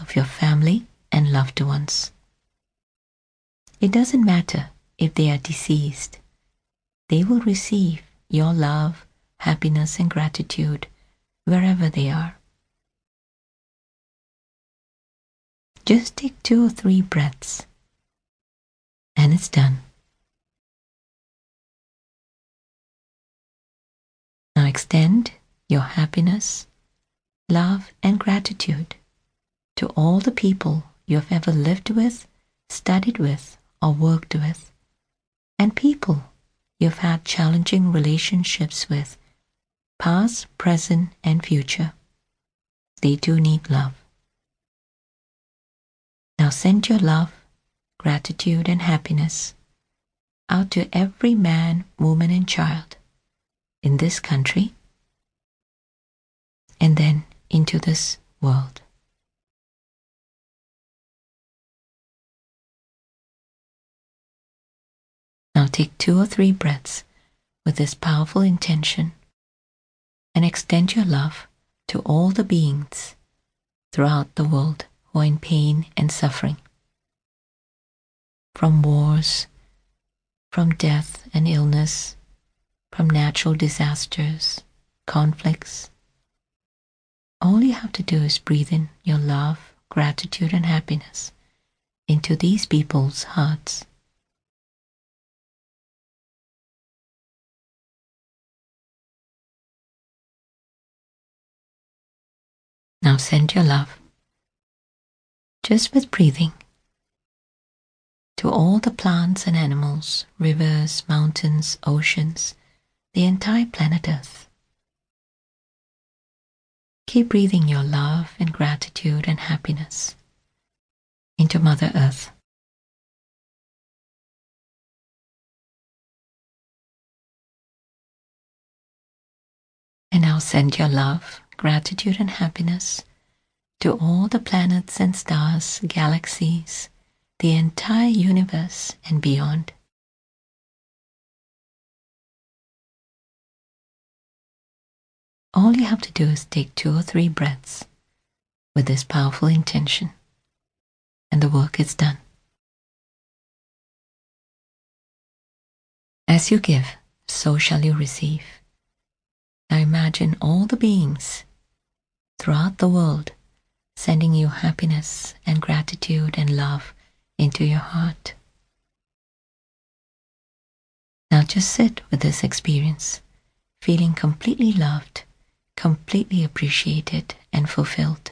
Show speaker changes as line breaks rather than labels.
of your family and loved ones. It doesn't matter if they are deceased, they will receive your love, happiness, and gratitude wherever they are. Just take two or three breaths, and it's done. Now extend your happiness, love, and gratitude to all the people you have ever lived with, studied with, or worked with, and people you've had challenging relationships with, past, present, and future. They do need love. Now send your love, gratitude, and happiness out to every man, woman, and child in this country and then into this world. Take two or three breaths with this powerful intention and extend your love to all the beings throughout the world who are in pain and suffering. From wars, from death and illness, from natural disasters, conflicts. All you have to do is breathe in your love, gratitude, and happiness into these people's hearts. Now send your love, just with breathing, to all the plants and animals, rivers, mountains, oceans, the entire planet Earth. Keep breathing your love and gratitude and happiness into Mother Earth. And now send your love, gratitude, and happiness to all the planets and stars, galaxies, the entire universe, and beyond. All you have to do is take two or three breaths with this powerful intention, and the work is done. As you give, so shall you receive. Now imagine all the beings throughout the world sending you happiness and gratitude and love into your heart. Now just sit with this experience, feeling completely loved completely appreciated and fulfilled.